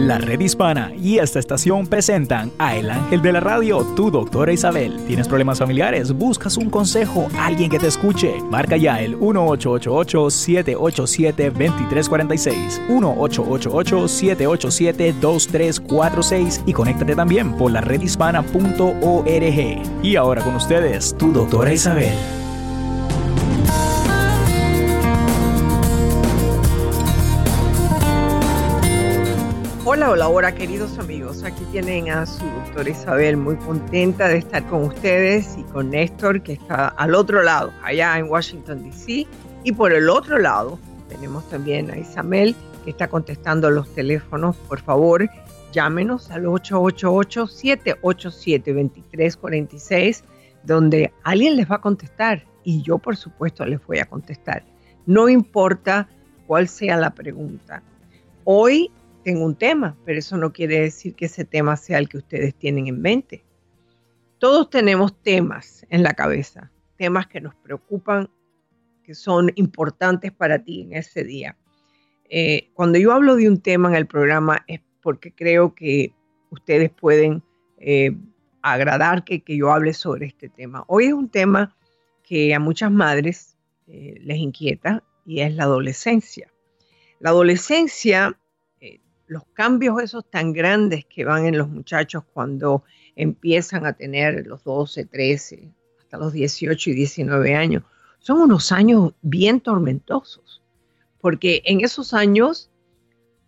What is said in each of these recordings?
La Red Hispana y esta estación presentan a El Ángel de la Radio, tu doctora Isabel. ¿Tienes problemas familiares? ¿Buscas un consejo? ¿Alguien que te escuche? Marca ya el 1888-787-2346, 1888-787-2346 y conéctate también por la redhispana.org. Y ahora con ustedes, tu doctora Isabel. Hola, hola, hola queridos amigos. Aquí tienen a su doctora Isabel, muy contenta de estar con ustedes y con Néstor, que está al otro lado, allá en Washington, D.C. Y por el otro lado tenemos también a Isabel, que está contestando los teléfonos. Por favor, llámenos al 888-787-2346, donde alguien les va a contestar y yo, por supuesto, les voy a contestar. No importa cuál sea la pregunta. Hoy tengo un tema, pero eso no quiere decir que ese tema sea el que ustedes tienen en mente. Todos tenemos temas en la cabeza, temas que nos preocupan, que son importantes para ti en ese día. Eh, cuando yo hablo de un tema en el programa es porque creo que ustedes pueden eh, agradar que, yo hable sobre este tema. Hoy es un tema que a muchas madres eh, les inquieta y es la adolescencia. La adolescencia los cambios esos tan grandes que van en los muchachos cuando empiezan a tener los 12, 13, hasta los 18 y 19 años, son unos años bien tormentosos, porque en esos años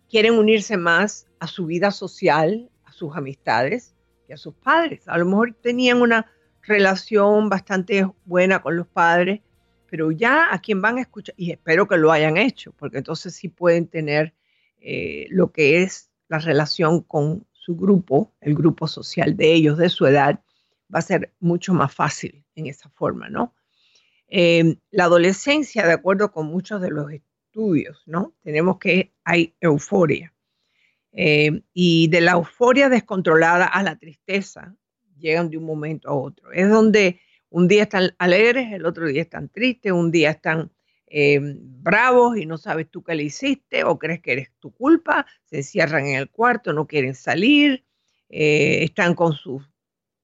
quieren unirse más a su vida social, a sus amistades que a sus padres. A lo mejor tenían una relación bastante buena con los padres, pero ya a quien van a escuchar, y espero que lo hayan hecho, porque entonces sí pueden tener eh, lo que es la relación con su grupo, el grupo social de ellos, de su edad, va a ser mucho más fácil en esa forma, ¿no? Em, la adolescencia, de acuerdo con muchos de los estudios, ¿no? Tenemos que hay euforia. Em, y de la euforia descontrolada a la tristeza, llegan de un momento a otro. Es donde un día están alegres, el otro día están tristes, un día están eh, bravos y no sabes tú qué le hiciste o crees que eres tu culpa, se encierran en el cuarto, no quieren salir, eh, están con su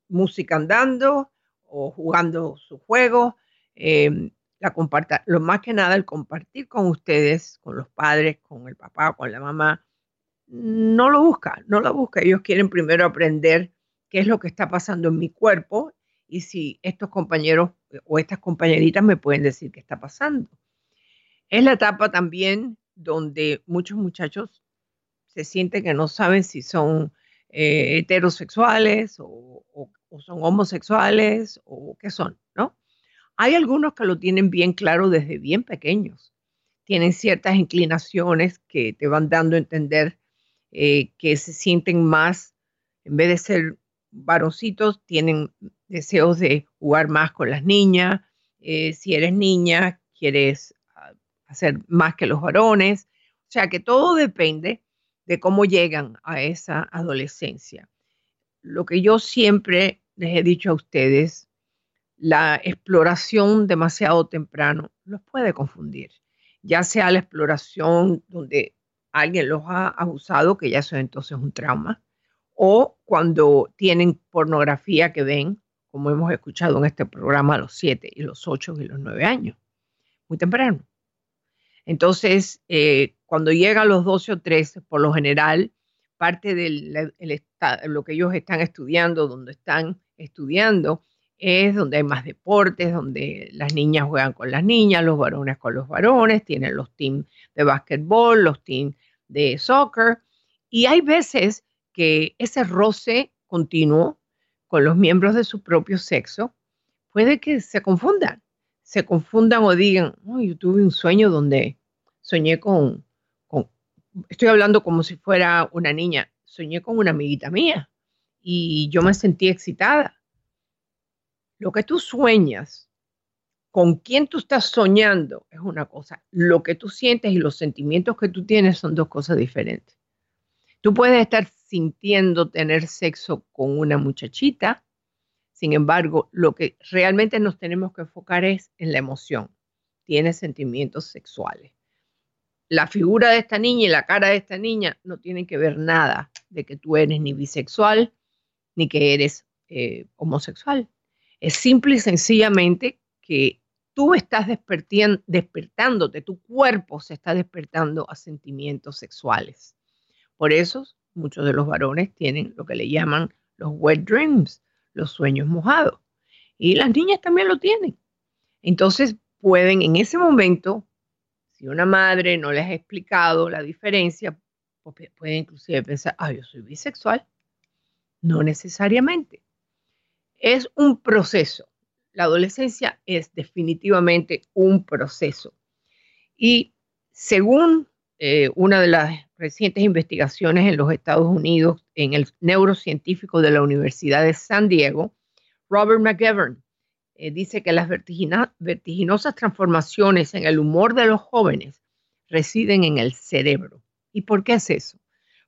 música andando o jugando su juego. Eh, la comparta, lo más que nada el compartir con ustedes, con los padres, con el papá, con la mamá, no lo busca, no lo busca. Ellos quieren primero aprender qué es lo que está pasando en mi cuerpo y si estos compañeros o estas compañeritas me pueden decir qué está pasando. Es la etapa también donde muchos muchachos se sienten que no saben si son eh, heterosexuales o, son homosexuales o qué son, ¿no? Hay algunos que lo tienen bien claro desde bien pequeños. Tienen ciertas inclinaciones que te van dando a entender eh, que se sienten más, en vez de ser varoncitos, tienen deseos de jugar más con las niñas. Eh, si eres niña, quieres hacer más que los varones. O sea que todo depende de cómo llegan a esa adolescencia. Lo que yo siempre les he dicho a ustedes, la exploración demasiado temprano los puede confundir, ya sea la exploración donde alguien los ha abusado, que ya eso entonces un trauma, o cuando tienen pornografía que ven, como hemos escuchado en este programa, a los 7 y los 8 y los 9 años, muy temprano. Entonces, eh, cuando llega a los 12 o 13, por lo general, parte de lo que ellos están estudiando, donde están estudiando, es donde hay más deportes, donde las niñas juegan con las niñas, los varones con los varones, tienen los teams de básquetbol, los teams de soccer, y hay veces que ese roce continuo con los miembros de su propio sexo puede que se confundan, se confundan o digan, yo tuve un sueño donde soñé con, estoy hablando como si fuera una niña, soñé con una amiguita mía y yo me sentí excitada. Lo que tú sueñas, con quién tú estás soñando es una cosa, lo que tú sientes y los sentimientos que tú tienes son dos cosas diferentes. Tú puedes estar sintiendo tener sexo con una muchachita, sin embargo, lo que realmente nos tenemos que enfocar es en la emoción. Tiene sentimientos sexuales. La figura de esta niña y la cara de esta niña no tienen que ver nada de que tú eres ni bisexual ni que eres eh, homosexual. Es simple y sencillamente que tú estás despertándote, tu cuerpo se está despertando a sentimientos sexuales. Por eso muchos de los varones tienen lo que le llaman los wet dreams, los sueños mojados. Y las niñas también lo tienen. Entonces pueden en ese momento, si una madre no les ha explicado la diferencia, pues, puede inclusive pensar, ah, yo soy bisexual. No necesariamente. Es un proceso. La adolescencia es definitivamente un proceso. Y según eh, una de las recientes investigaciones en los Estados Unidos en el neurocientífico de la Universidad de San Diego, Robert McGovern, eh, dice que las vertiginosas transformaciones en el humor de los jóvenes residen en el cerebro. ¿Y por qué es eso?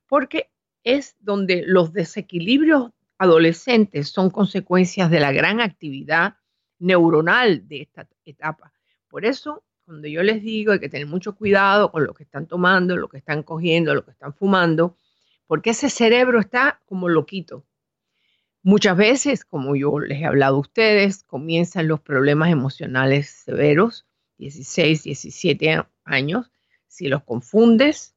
Porque es donde los desequilibrios adolescentes son consecuencias de la gran actividad neuronal de esta etapa. Por eso, cuando yo les digo hay que tener mucho cuidado con lo que están tomando, lo que están cogiendo, lo que están fumando, porque ese cerebro está como loquito. Muchas veces, como yo les he hablado a ustedes, comienzan los problemas emocionales severos, 16, 17 años. Si los confundes,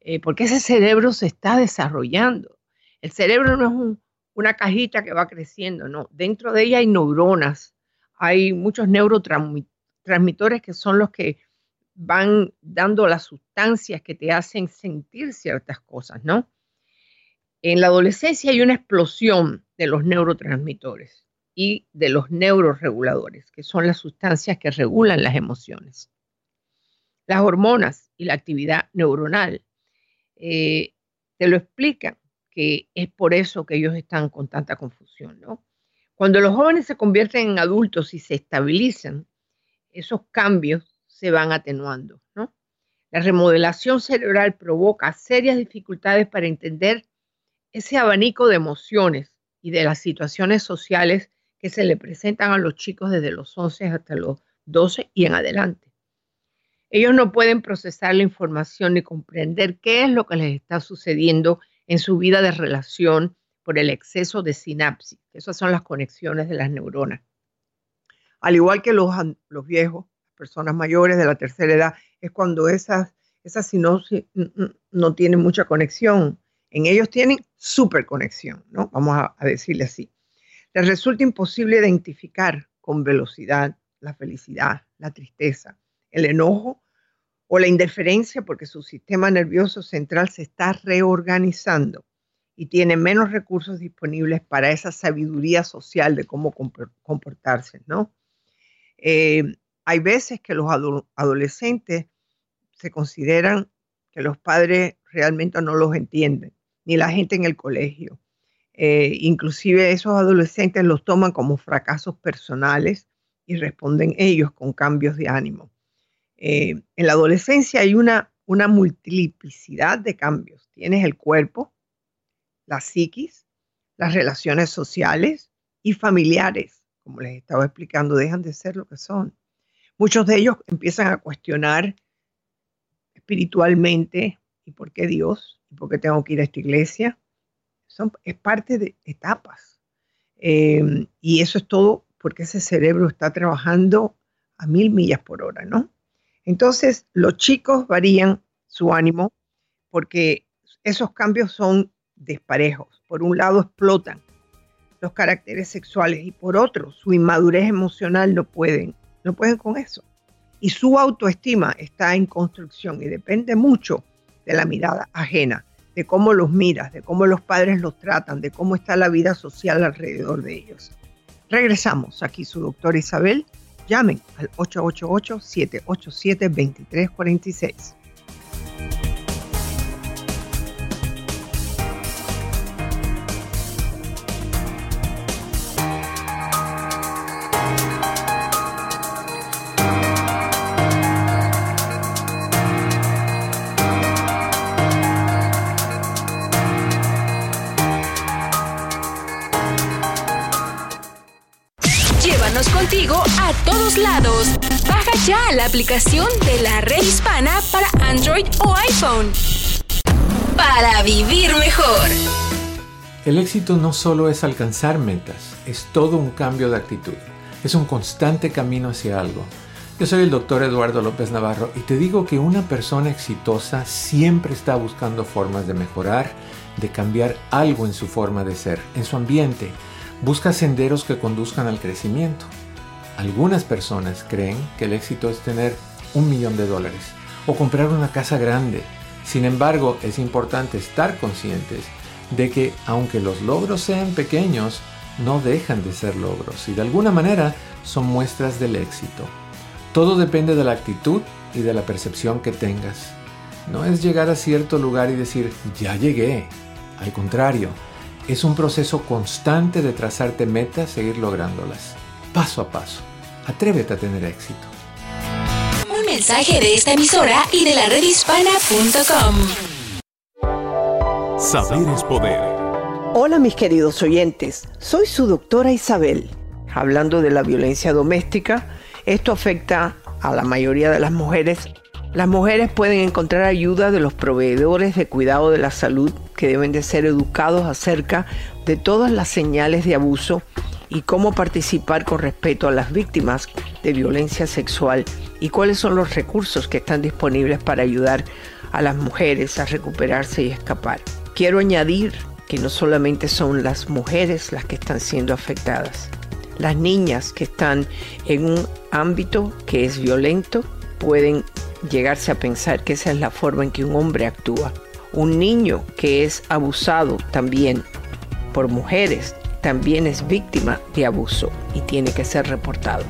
eh, porque ese cerebro se está desarrollando. El cerebro no es una cajita que va creciendo, no. Dentro de ella hay neuronas, hay muchos neurotransmitores que son los que van dando las sustancias que te hacen sentir ciertas cosas, ¿no? En la adolescencia hay una explosión de los neurotransmitores y de los neuroreguladores, que son las sustancias que regulan las emociones. Las hormonas y la actividad neuronal eh, te lo explican, que es por eso que ellos están con tanta confusión, ¿no? Cuando los jóvenes se convierten en adultos y se estabilizan, esos cambios se van atenuando, ¿no? La remodelación cerebral provoca serias dificultades para entender ese abanico de emociones y de las situaciones sociales que se le presentan a los chicos desde los 11 hasta los 12 y en adelante. Ellos no pueden procesar la información ni comprender qué es lo que les está sucediendo en su vida de relación por el exceso de sinapsis. Esas son las conexiones de las neuronas. Al igual que los, los viejos, personas mayores de la tercera edad, es cuando esas, esas sinapsis no tienen mucha conexión. En ellos tienen super conexión, ¿no? Vamos a, a decirle así. Les resulta imposible identificar con velocidad la felicidad, la tristeza, el enojo o la indiferencia porque su sistema nervioso central se está reorganizando y tiene menos recursos disponibles para esa sabiduría social de cómo comportarse, ¿no? Eh, hay veces que los adolescentes se consideran que los padres realmente no los entienden, ni la gente en el colegio. Eh, inclusive esos adolescentes los toman como fracasos personales y responden ellos con cambios de ánimo. Eh, en la adolescencia hay una, una multiplicidad de cambios. Tienes el cuerpo, la psiquis, las relaciones sociales y familiares, como les estaba explicando, dejan de ser lo que son. Muchos de ellos empiezan a cuestionar espiritualmente y por qué Dios y por qué tengo que ir a esta iglesia. Son, es parte de etapas. Eh, y eso es todo porque ese cerebro está trabajando a mil millas por hora, ¿no? Entonces, los chicos varían su ánimo porque esos cambios son desparejos. Por un lado, explotan los caracteres sexuales y por otro, su inmadurez emocional no pueden, no pueden con eso. Y su autoestima está en construcción y depende mucho de la mirada ajena, de cómo los miras, de cómo los padres los tratan, de cómo está la vida social alrededor de ellos. Regresamos aquí su doctora Isabel Llamen al 888-787-2346. La aplicación de la red hispana para Android o iPhone. Para vivir mejor. El éxito no solo es alcanzar metas, es todo un cambio de actitud. Es un constante camino hacia algo. Yo soy el doctor Eduardo López Navarro y te digo que una persona exitosa siempre está buscando formas de mejorar, de cambiar algo en su forma de ser, en su ambiente. Busca senderos que conduzcan al crecimiento. Algunas personas creen que el éxito es tener un millón de dólares o comprar una casa grande. Sin embargo, es importante estar conscientes de que aunque los logros sean pequeños, no dejan de ser logros y de alguna manera son muestras del éxito. Todo depende de la actitud y de la percepción que tengas. No es llegar a cierto lugar y decir, ya llegué. Al contrario, es un proceso constante de trazarte metas, seguir lográndolas, paso a paso. Atrévete a tener éxito. Un mensaje de esta emisora y de la redhispana.com. Saber es poder. Hola mis queridos oyentes, soy su doctora Isabel. Hablando de la violencia doméstica, esto afecta a la mayoría de las mujeres. Las mujeres pueden encontrar ayuda de los proveedores de cuidado de la salud que deben de ser educados acerca de todas las señales de abuso y cómo participar con respeto a las víctimas de violencia sexual y cuáles son los recursos que están disponibles para ayudar a las mujeres a recuperarse y escapar. Quiero añadir que no solamente son las mujeres las que están siendo afectadas. Las niñas que están en un ámbito que es violento pueden llegarse a pensar que esa es la forma en que un hombre actúa. Un niño que es abusado también por mujeres también es víctima de abuso y tiene que ser reportado.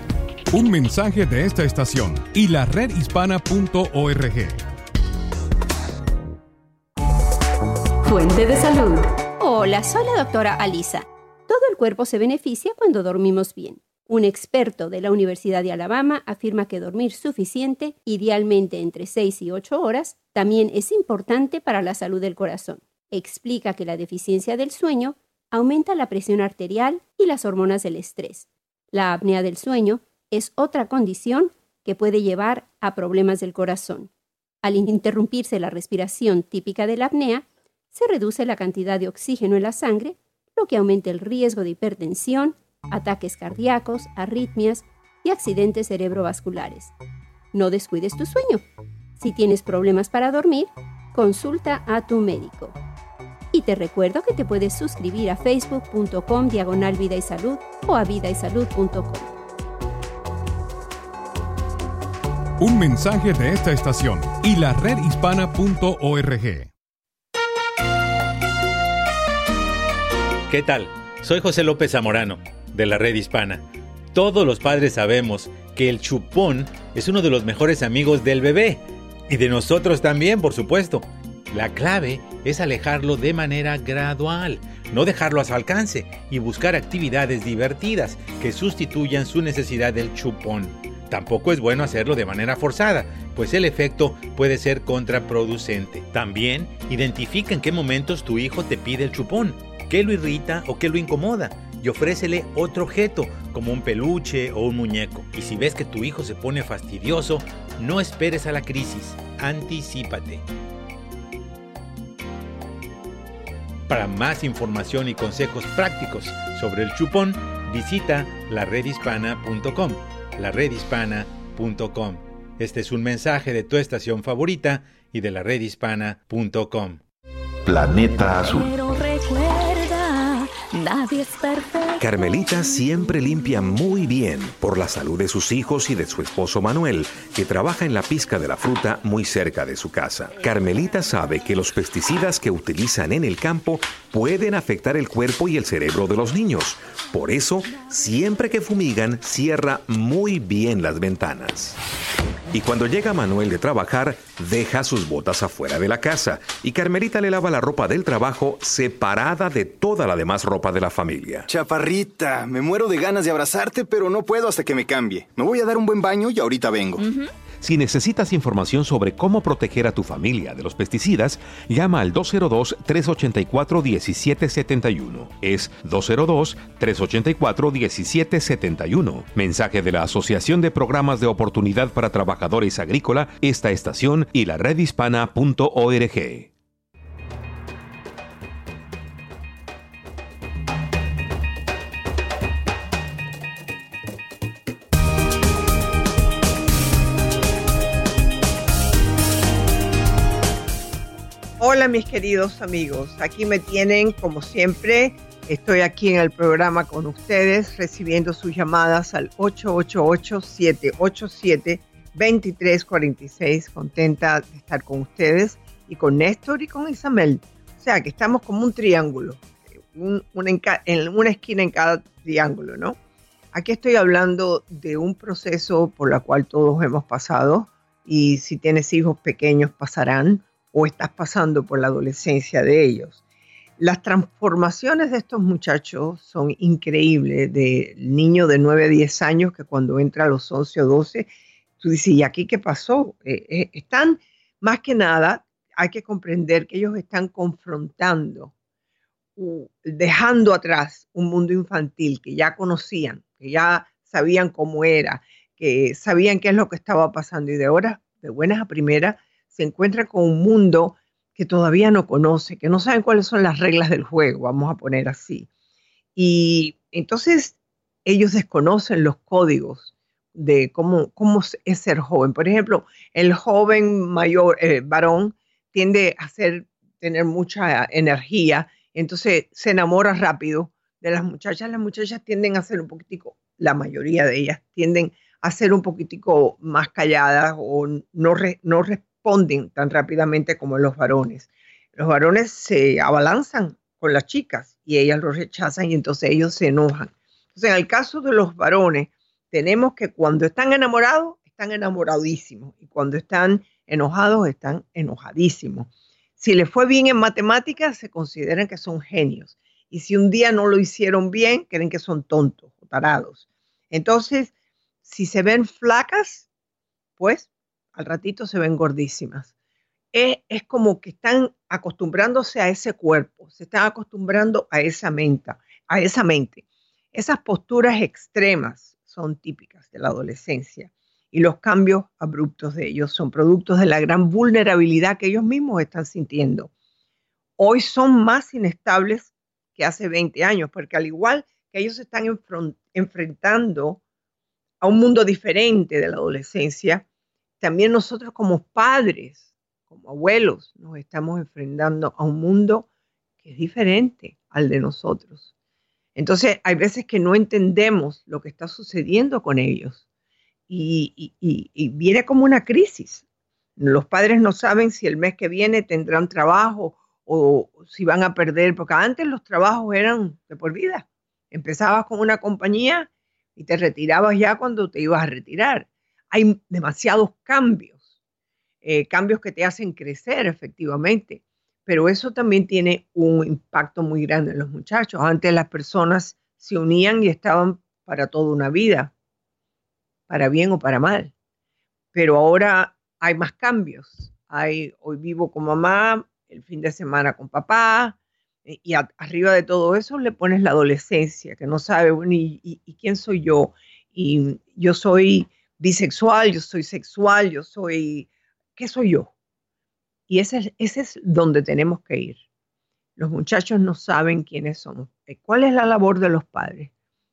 Un mensaje de esta estación y la redhispana.org. Fuente de salud. Hola, soy la doctora Alisa. Todo el cuerpo se beneficia cuando dormimos bien. Un experto de la Universidad de Alabama afirma que dormir suficiente, idealmente entre 6 y 8 horas, también es importante para la salud del corazón. Explica que la deficiencia del sueño aumenta la presión arterial y las hormonas del estrés. La apnea del sueño es otra condición que puede llevar a problemas del corazón. Al interrumpirse la respiración típica de la apnea, se reduce la cantidad de oxígeno en la sangre, lo que aumenta el riesgo de hipertensión, ataques cardíacos, arritmias y accidentes cerebrovasculares. No descuides tu sueño. Si tienes problemas para dormir, consulta a tu médico. Y te recuerdo que te puedes suscribir a facebook.com diagonal vida y salud o a vidaysalud.com. Un mensaje de esta estación y la redhispana.org. ¿Qué tal? Soy José López Zamorano, de la Red Hispana. Todos los padres sabemos que el chupón es uno de los mejores amigos del bebé y de nosotros también, por supuesto. La clave es alejarlo de manera gradual, no dejarlo a su alcance y buscar actividades divertidas que sustituyan su necesidad del chupón. Tampoco es bueno hacerlo de manera forzada, pues el efecto puede ser contraproducente. También identifica en qué momentos tu hijo te pide el chupón, qué lo irrita o qué lo incomoda y ofrécele otro objeto, como un peluche o un muñeco. Y si ves que tu hijo se pone fastidioso, no esperes a la crisis, anticípate. Para más información y consejos prácticos sobre el chupón, visita laredhispana.com. laredhispana.com. Este es un mensaje de tu estación favorita y de laredhispana.com. Planeta Azul. Nadie es perfecto. Carmelita siempre limpia muy bien por la salud de sus hijos y de su esposo Manuel, que trabaja en la pizca de la fruta muy cerca de su casa. Carmelita sabe que los pesticidas que utilizan en el campo pueden afectar el cuerpo y el cerebro de los niños. Por eso, siempre que fumigan, cierra muy bien las ventanas. Y cuando llega Manuel de trabajar, deja sus botas afuera de la casa y Carmelita le lava la ropa del trabajo separada de toda la demás ropa de la familia. Chaparrita, me muero de ganas de abrazarte, pero no puedo hasta que me cambie. Me voy a dar un buen baño y ahorita vengo. Si necesitas información sobre cómo proteger a tu familia de los pesticidas, llama al 202-384-1771. Es 202-384-1771. Mensaje de la Asociación de Programas de Oportunidad para Trabajadores Agrícola, esta estación y la redhispana.org. Hola mis queridos amigos, aquí me tienen como siempre, estoy aquí en el programa con ustedes recibiendo sus llamadas al 888-787-2346, contenta de estar con ustedes y con Néstor y con Isabel. O sea que estamos como un triángulo, en una esquina en cada triángulo, ¿no? Aquí estoy hablando de un proceso por el cual todos hemos pasado y si tienes hijos pequeños pasarán o estás pasando por la adolescencia de ellos. Las transformaciones de estos muchachos son increíbles, de niño de 9 a 10 años que cuando entra a los 11 o 12, tú dices, ¿y aquí qué pasó? Eh, eh, están, más que nada, hay que comprender que ellos están confrontando, dejando atrás un mundo infantil que ya conocían, que ya sabían cómo era, que sabían qué es lo que estaba pasando y de ahora, de buenas a primeras, se encuentra con un mundo que todavía no conoce, que no saben cuáles son las reglas del juego, vamos a poner así. Y entonces ellos desconocen los códigos de cómo, cómo es ser joven. Por ejemplo, el joven mayor, eh, varón, tiende a tener mucha energía, entonces se enamora rápido de las muchachas. Las muchachas tienden a ser un poquitico, la mayoría de ellas tienden a ser un poquitico más calladas o no, no, responden tan rápidamente como los varones. Los varones se abalanzan con las chicas y ellas los rechazan y entonces ellos se enojan. Entonces, en el caso de los varones, tenemos que cuando están enamorados, están enamoradísimos y cuando están enojados, están enojadísimos. Si les fue bien en matemáticas, se consideran que son genios. Y si un día no lo hicieron bien, creen que son tontos o tarados. Entonces, si se ven flacas, pues al ratito se ven gordísimas. Es, como que están acostumbrándose a ese cuerpo, se están acostumbrando a esa mente, a esa mente. Esas posturas extremas son típicas de la adolescencia y los cambios abruptos de ellos son productos de la gran vulnerabilidad que ellos mismos están sintiendo. Hoy son más inestables que hace 20 años, porque al igual que ellos se están enfrentando a un mundo diferente de la adolescencia, también nosotros como padres, como abuelos, nos estamos enfrentando a un mundo que es diferente al de nosotros. Entonces, hay veces que no entendemos lo que está sucediendo con ellos y, viene como una crisis. Los padres no saben si el mes que viene tendrán trabajo o si van a perder, porque antes los trabajos eran de por vida. Empezabas con una compañía y te retirabas ya cuando te ibas a retirar hay demasiados cambios, eh, cambios que te hacen crecer efectivamente, pero eso también tiene un impacto muy grande en los muchachos. Antes las personas se unían y estaban para toda una vida, para bien o para mal, pero ahora hay más cambios. Hay, hoy vivo con mamá, el fin de semana con papá, eh, y arriba de todo eso le pones la adolescencia, que no sabe, bueno, y quién soy yo? Y yo soy bisexual, yo soy sexual, yo soy, ¿qué soy yo? Y ese, ese es donde tenemos que ir. Los muchachos no saben quiénes somos. Eh, ¿Cuál es la labor de los padres?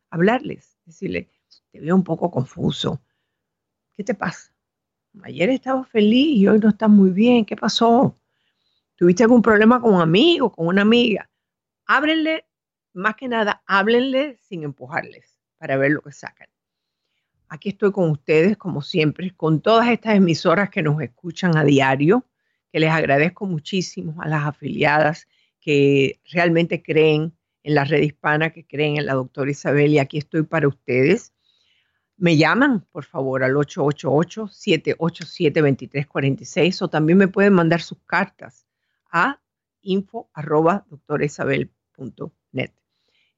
Hablarles, decirle, te veo un poco confuso. ¿Qué te pasa? Ayer estaba feliz y hoy no estás muy bien. ¿Qué pasó? ¿Tuviste algún problema con un amigo, con una amiga? Ábrenle, más que nada, háblenle sin empujarles para ver lo que sacan. Aquí estoy con ustedes, como siempre, con todas estas emisoras que nos escuchan a diario, que les agradezco muchísimo a las afiliadas que realmente creen en la red hispana, que creen en la doctora Isabel, y aquí estoy para ustedes. Me llaman, por favor, al 888-787-2346 o también me pueden mandar sus cartas a info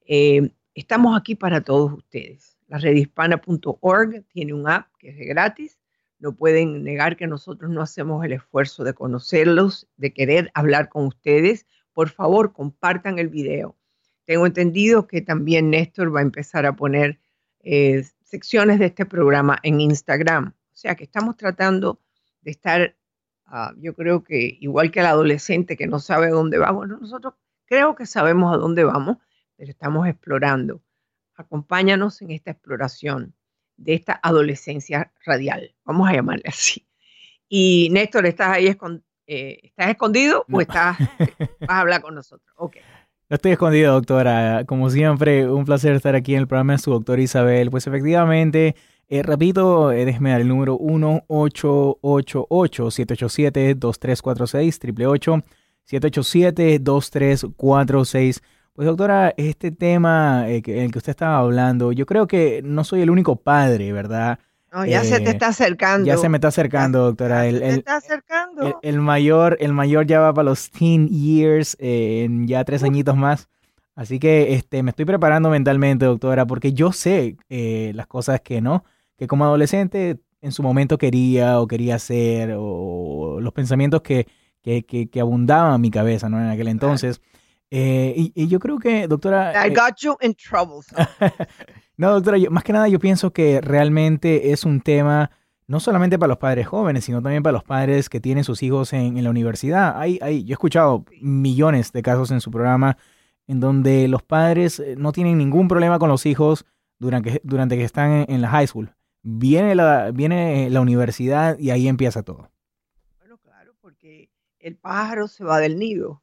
eh, estamos aquí para todos ustedes. La redhispana.org tiene un app que es gratis, no pueden negar que nosotros no hacemos el esfuerzo de conocerlos, de querer hablar con ustedes. Por favor, compartan el video. Tengo entendido que también Néstor va a empezar a poner eh, secciones de este programa en Instagram. O sea que estamos tratando de estar, ah, yo creo que igual que el adolescente que no sabe a dónde va, bueno, nosotros creo que sabemos a dónde vamos, pero estamos explorando. Acompáñanos en esta exploración de esta adolescencia radial, vamos a llamarle así. Y Néstor, ¿estás ahí eh, ¿estás escondido o estás, vas a hablar con nosotros? Ok. No estoy escondido, doctora. Como siempre, un placer estar aquí en el programa de su doctora Isabel. Pues efectivamente, eh, repito, eh, déjeme dar el número 1-888-787-2346, 888-787-2346. Pues doctora, este tema eh, en el que usted estaba hablando, yo creo que no soy el único padre, ¿verdad? No, ya se te está acercando. Ya se me está acercando, doctora. el, se está acercando. El, mayor, el mayor ya va para los teen years, en ya tres añitos más. Así que este, me estoy preparando mentalmente, doctora, porque yo sé eh, las cosas que no, que como adolescente en su momento quería o quería hacer, o, los pensamientos que, que, que, abundaban en mi cabeza, ¿no? En aquel entonces. Eh, y, yo creo que, doctora... I eh, got you in trouble. no, doctora, más que nada yo pienso que realmente es un tema no solamente para los padres jóvenes, sino también para los padres que tienen sus hijos en, la universidad. Hay, hay, yo he escuchado millones de casos en su programa en donde los padres eh, no tienen ningún problema con los hijos durante, durante que están en, la high school. Viene la, viene la universidad y ahí empieza todo. Bueno, claro, porque el pájaro se va del nido,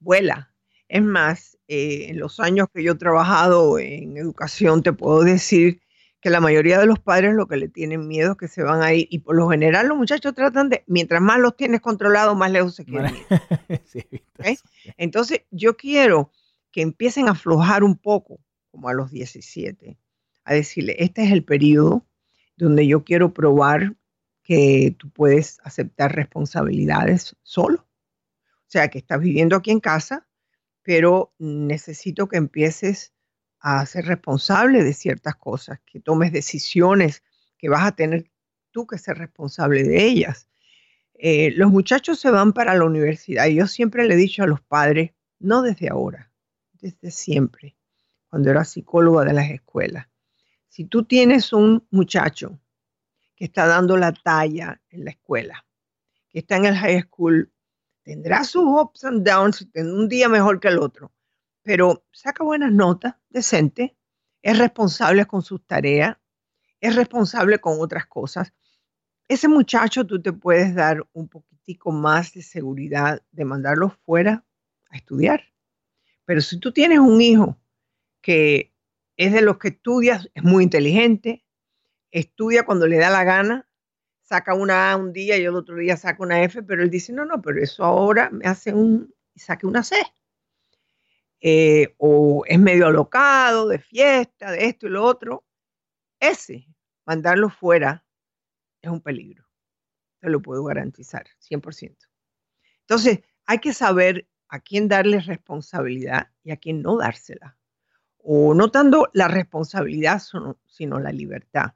vuela es más, eh, en los años que yo he trabajado en educación, te puedo decir que la mayoría de los padres lo que le tienen miedo es que se van a ir y por lo general los muchachos tratan de, mientras más los tienes controlados, más lejos se quieren ir. Entonces, yo quiero que empiecen a aflojar un poco, como a los 17, a decirle, este es el periodo donde yo quiero probar que tú puedes aceptar responsabilidades solo. O sea, que estás viviendo aquí en casa, pero necesito que empieces a ser responsable de ciertas cosas, que tomes decisiones que vas a tener tú que ser responsable de ellas. Eh, los muchachos se van para la universidad y yo siempre le he dicho a los padres, no desde ahora, desde siempre, cuando era psicóloga de las escuelas, si tú tienes un muchacho que está dando la talla en la escuela, que está en el high school tendrá sus ups and downs, un día mejor que el otro, pero saca buenas notas, decente, es responsable con sus tareas, es responsable con otras cosas. Ese muchacho tú te puedes dar un poquitico más de seguridad de mandarlo fuera a estudiar. Pero si tú tienes un hijo que es de los que estudias, es muy inteligente, estudia cuando le da la gana, saca una A un día y el otro día saca una F, pero él dice, no, no, pero eso ahora me hace un, saque una C. Eh, o es medio alocado, de fiesta, de esto y lo otro. Ese, mandarlo fuera, es un peligro. Te lo puedo garantizar, 100%. Entonces, hay que saber a quién darle responsabilidad y a quién no dársela. O no tanto la responsabilidad, sino la libertad.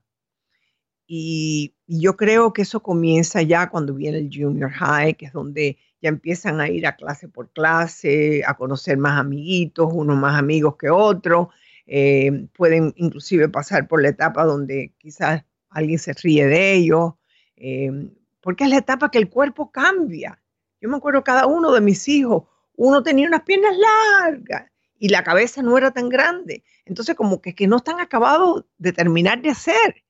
Y, yo creo que eso comienza ya cuando viene el junior high, que es donde ya empiezan a ir a clase por clase, a conocer más amiguitos, unos más amigos que otros. Eh, pueden inclusive pasar por la etapa donde quizás alguien se ríe de ellos, eh, porque es la etapa que el cuerpo cambia. Yo me acuerdo cada uno de mis hijos, uno tenía unas piernas largas y la cabeza no era tan grande. Entonces como que, que no están acabados de terminar de hacer.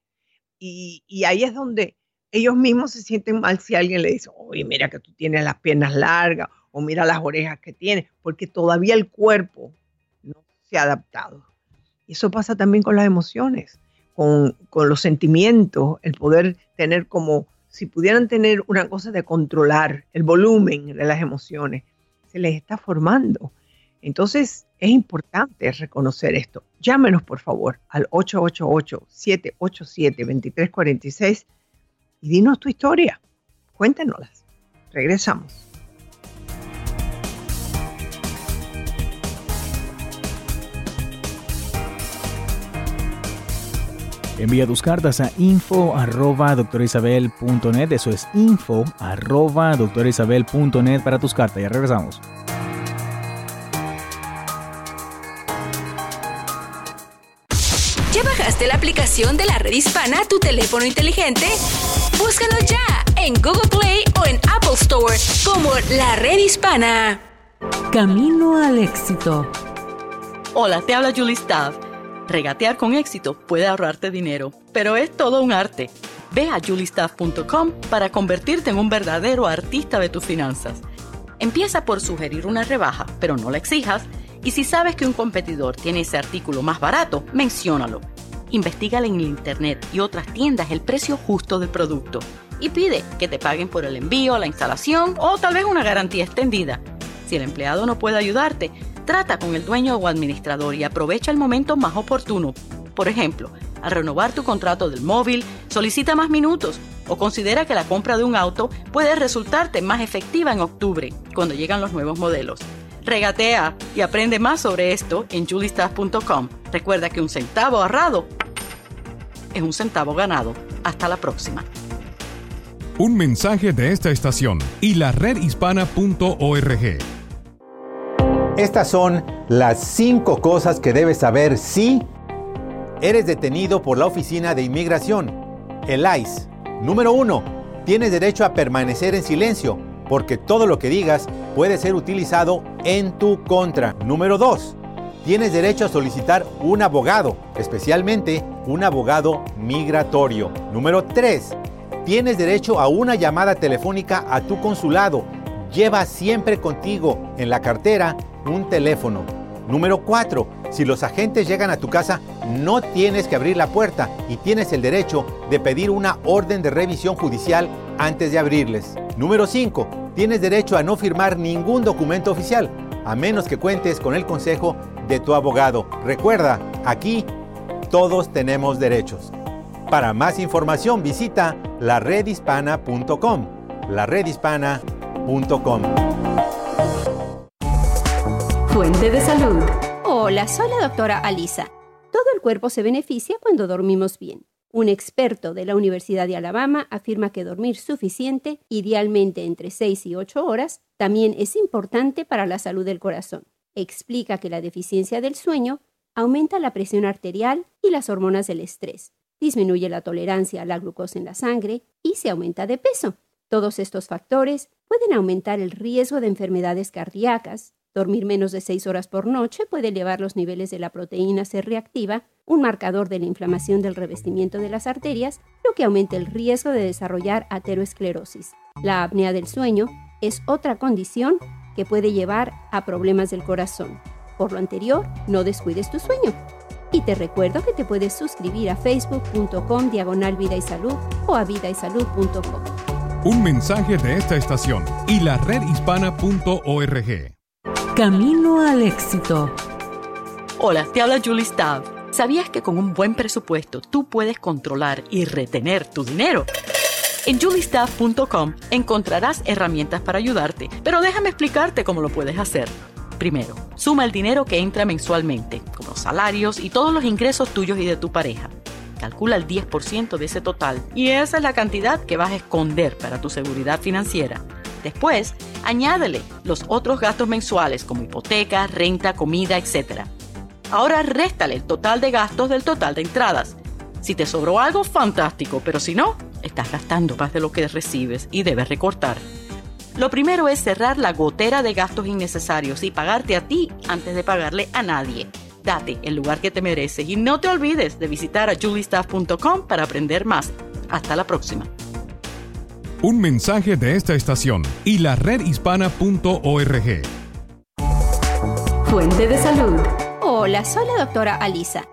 Y, ahí es donde ellos mismos se sienten mal si alguien le dice, oye, mira que tú tienes las piernas largas o mira las orejas que tienes, porque todavía el cuerpo no se ha adaptado. Y eso pasa también con las emociones, con, con los sentimientos, el poder tener como, si pudieran tener una cosa de controlar el volumen de las emociones, se les está formando. Entonces, es importante reconocer esto. Llámenos, por favor, al 888-787-2346 y dinos tu historia. Cuéntenoslas. Regresamos. Envía tus cartas a info. Eso es info para tus cartas. Ya regresamos. ¿Ya bajaste la aplicación de la red hispana a tu teléfono inteligente? Búscanos ya en Google Play o en Apple Store como la red hispana. Camino al éxito. Hola, te habla Julie Staff. Regatear con éxito puede ahorrarte dinero, pero es todo un arte. Ve a juliestaff.com para convertirte en un verdadero artista de tus finanzas. Empieza por sugerir una rebaja, pero no la exijas. Y si sabes que un competidor tiene ese artículo más barato, menciónalo. Investígale en el internet y otras tiendas el precio justo del producto. Y pide que te paguen por el envío, la instalación o tal vez una garantía extendida. Si el empleado no puede ayudarte, trata con el dueño o administrador y aprovecha el momento más oportuno. Por ejemplo, al renovar tu contrato del móvil, solicita más minutos o considera que la compra de un auto puede resultarte más efectiva en octubre, cuando llegan los nuevos modelos. Regatea y aprende más sobre esto en julistaff.com. Recuerda que un centavo ahorrado es un centavo ganado. Hasta la próxima. Un mensaje de esta estación y la redhispana.org. Estas son las cinco cosas que debes saber si eres detenido por la Oficina de Inmigración, el ICE. Número uno, tienes derecho a permanecer en silencio porque todo lo que digas puede ser utilizado en tu contra. Número dos, tienes derecho a solicitar un abogado, especialmente un abogado migratorio. Número tres, tienes derecho a una llamada telefónica a tu consulado. Lleva siempre contigo en la cartera un teléfono. Número 4. Si los agentes llegan a tu casa, no tienes que abrir la puerta y tienes el derecho de pedir una orden de revisión judicial antes de abrirles. Número 5. Tienes derecho a no firmar ningún documento oficial, a menos que cuentes con el consejo de tu abogado. Recuerda, aquí todos tenemos derechos. Para más información visita laredhispana.com. laredhispana.com. Fuente de salud. Hola, soy la doctora Alisa. Todo el cuerpo se beneficia cuando dormimos bien. Un experto de la Universidad de Alabama afirma que dormir suficiente, idealmente entre 6 y 8 horas, también es importante para la salud del corazón. Explica que la deficiencia del sueño aumenta la presión arterial y las hormonas del estrés, disminuye la tolerancia a la glucosa en la sangre y se aumenta de peso. Todos estos factores pueden aumentar el riesgo de enfermedades cardíacas, Dormir menos de 6 horas por noche puede elevar los niveles de la proteína C reactiva, un marcador de la inflamación del revestimiento de las arterias, lo que aumenta el riesgo de desarrollar ateroesclerosis. La apnea del sueño es otra condición que puede llevar a problemas del corazón. Por lo anterior, no descuides tu sueño. Y te recuerdo que te puedes suscribir a facebook.com diagonal vida y salud o a vidaysalud.com. Un mensaje de esta estación y la redhispana.org. Camino al éxito. Hola, te habla Julie Stav. ¿Sabías que con un buen presupuesto tú puedes controlar y retener tu dinero? En juliestaff.com encontrarás herramientas para ayudarte, pero déjame explicarte cómo lo puedes hacer. Primero, suma el dinero que entra mensualmente, como salarios y todos los ingresos tuyos y de tu pareja. Calcula el 10% de ese total y esa es la cantidad que vas a esconder para tu seguridad financiera. Después, añádele los otros gastos mensuales como hipoteca, renta, comida, etc. Ahora réstale el total de gastos del total de entradas. Si te sobró algo, fantástico, pero si no, estás gastando más de lo que recibes y debes recortar. Lo primero es cerrar la gotera de gastos innecesarios y pagarte a ti antes de pagarle a nadie. Date el lugar que te mereces y no te olvides de visitar a juliestaff.com para aprender más. Hasta la próxima. Un mensaje de esta estación y la redhispana.org. Fuente de salud. Soy la doctora Alisa.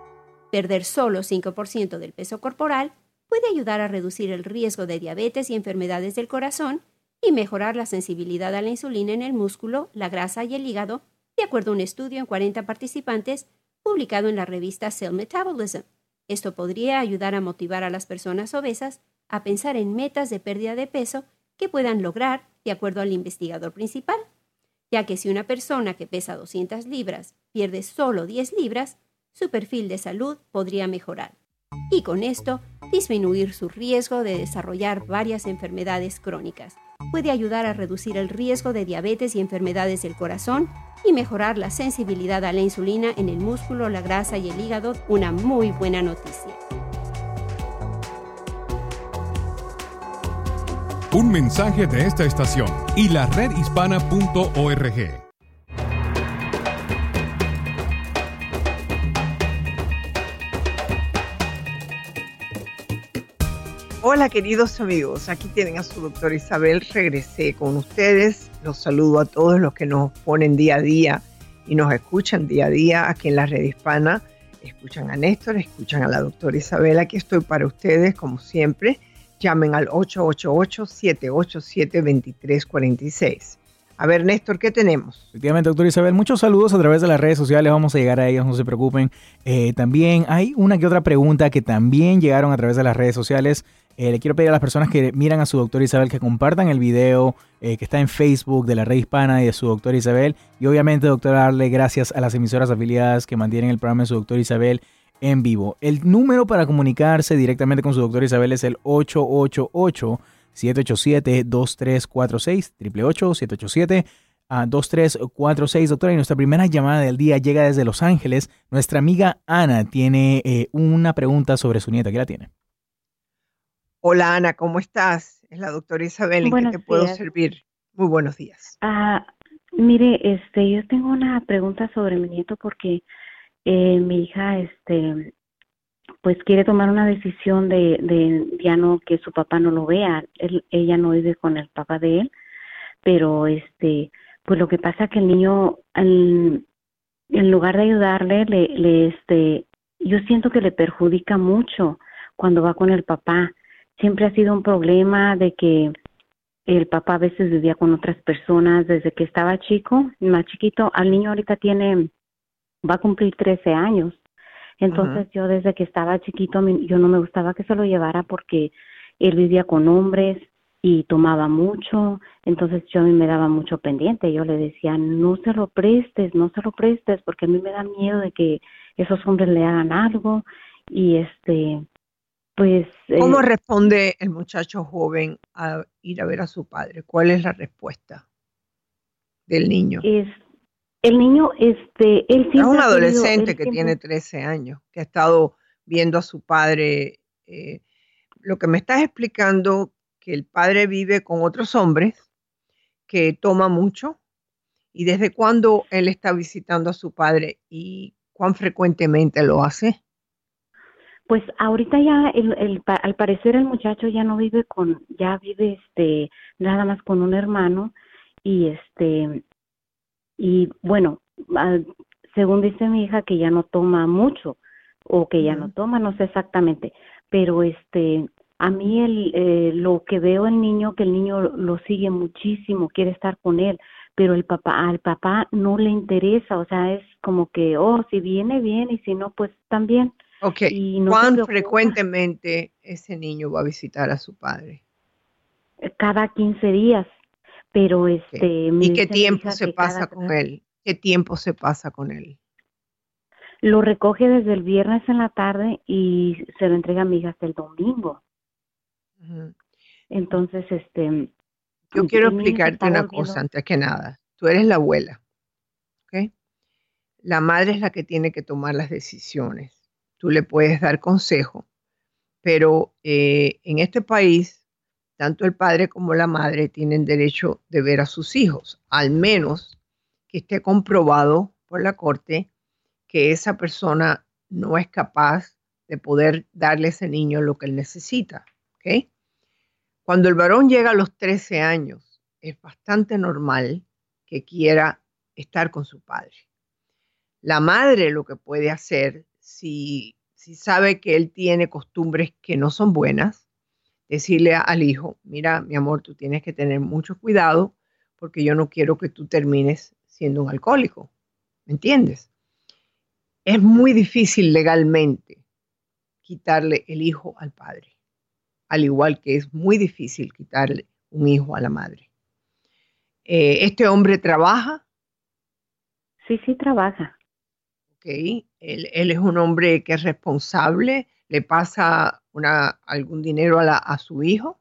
Perder solo 5% del peso corporal puede ayudar a reducir el riesgo de diabetes y enfermedades del corazón y mejorar la sensibilidad a la insulina en el músculo, la grasa y el hígado, de acuerdo a un estudio en 40 participantes publicado en la revista Cell Metabolism. Esto podría ayudar a motivar a las personas obesas a pensar en metas de pérdida de peso que puedan lograr de acuerdo al investigador principal, ya que si una persona que pesa 200 libras pierde solo 10 libras, su perfil de salud podría mejorar. y con esto disminuir su riesgo de desarrollar varias enfermedades crónicas. Puede ayudar a reducir el riesgo de diabetes y enfermedades del corazón y mejorar la sensibilidad a la insulina en el músculo, la grasa y el hígado. Una muy buena noticia. Un mensaje de esta estación y la redhispana.org. Hola queridos amigos, aquí tienen a su doctora Isabel, regresé con ustedes, los saludo a todos los que nos ponen día a día y nos escuchan día a día aquí en la red hispana, escuchan a Néstor, escuchan a la doctora Isabel, aquí estoy para ustedes como siempre, llamen al 888-787-2346. A ver, Néstor, ¿qué tenemos? Efectivamente, doctor Isabel, muchos saludos a través de las redes sociales, vamos a llegar a ellos, no se preocupen. Eh, también hay una que otra pregunta que también llegaron a través de las redes sociales. Eh, le quiero pedir a las personas que miran a su doctor Isabel que compartan el video eh, que está en Facebook de la red hispana y de su doctor Isabel. Y obviamente, doctor, darle gracias a las emisoras afiliadas que mantienen el programa de su doctor Isabel en vivo. El número para comunicarse directamente con su doctor Isabel es el 888 787-2346, 888-787. a 2346, doctora, y nuestra primera llamada del día llega desde Los Ángeles. Nuestra amiga Ana tiene eh, una pregunta sobre su nieta. ¿Qué la tiene? Hola Ana, ¿cómo estás? Es la doctora Isabel, ¿en qué te puedo servir? Muy buenos días. Ah, mire, este, yo tengo una pregunta sobre mi nieto porque eh, mi hija, este, pues quiere tomar una decisión de, de ya no que su papá no lo vea. Él, ella no vive con el papá de él, pero este, pues lo que pasa que el niño, en, en lugar de ayudarle, le, le, este, yo siento que le perjudica mucho cuando va con el papá. Siempre ha sido un problema de que el papá a veces vivía con otras personas desde que estaba chico, más chiquito. Al niño ahorita tiene, va a cumplir 13 años. Entonces yo desde que estaba chiquito, yo no me gustaba que se lo llevara porque él vivía con hombres y tomaba mucho, entonces yo a mí me daba mucho pendiente, yo le decía, no se lo prestes, no se lo prestes, porque a mí me da miedo de que esos hombres le hagan algo. Y este, pues... ¿Cómo eh, responde el muchacho joven a ir a ver a su padre? ¿Cuál es la respuesta del niño? Es, el niño, este, él Es un adolescente que tiene 13 años, que ha estado viendo a su padre. Eh, lo que me estás explicando, que el padre vive con otros hombres, que toma mucho, y desde cuándo él está visitando a su padre y cuán frecuentemente lo hace. Pues ahorita ya, el, el, al parecer el muchacho ya no vive con, ya vive este, nada más con un hermano y este, y bueno, ah, según dice mi hija que ya no toma mucho o que ya no toma, no sé exactamente, pero este a mí el, eh, lo que veo el niño que el niño lo sigue muchísimo, quiere estar con él, pero el papá al papá no le interesa, o sea, es como que oh, si viene bien y si no pues también. Ok, ¿cuán frecuentemente ese niño va a visitar a su padre? Cada 15 días pero este ¿Y qué tiempo se pasa con él? ¿Qué tiempo se pasa con él? Lo recoge desde el viernes en la tarde y se lo entrega a mi hija hasta el domingo. Entonces, este yo quiero explicarte una cosa antes que nada. Tú eres la abuela, ¿ok? La madre es la que tiene que tomar las decisiones. Tú le puedes dar consejo, pero eh, en este país tanto el padre como la madre tienen derecho de ver a sus hijos, al menos que esté comprobado por la corte que esa persona no es capaz de poder darle a ese niño lo que él necesita. Cuando el varón llega a los 13 años, es bastante normal que quiera estar con su padre. La madre lo que puede hacer, si, si sabe que él tiene costumbres que no son buenas, decirle al hijo, mira, mi amor, tú tienes que tener mucho cuidado porque yo no quiero que tú termines siendo un alcohólico. ¿Me entiendes? Es muy difícil legalmente quitarle el hijo al padre, al igual que es muy difícil quitarle un hijo a la madre. Eh, ¿Este hombre trabaja? Sí, sí, trabaja. Ok, él, él es un hombre que es responsable, ¿Le pasa una, algún dinero a, la, a su hijo?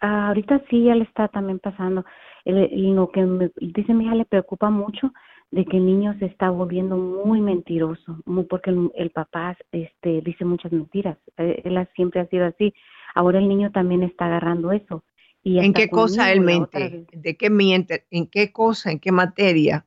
Ah, ahorita sí, ya le está también pasando. El- lo que me, dice mi hija le preocupa mucho de que el niño se está volviendo muy mentiroso, muy porque el, el papá este dice muchas mentiras. Eh, Él siempre ha sido así. Ahora el niño también está agarrando eso. Y ¿En qué cosa él mente? ¿De qué miente? ¿En qué cosa? ¿En qué materia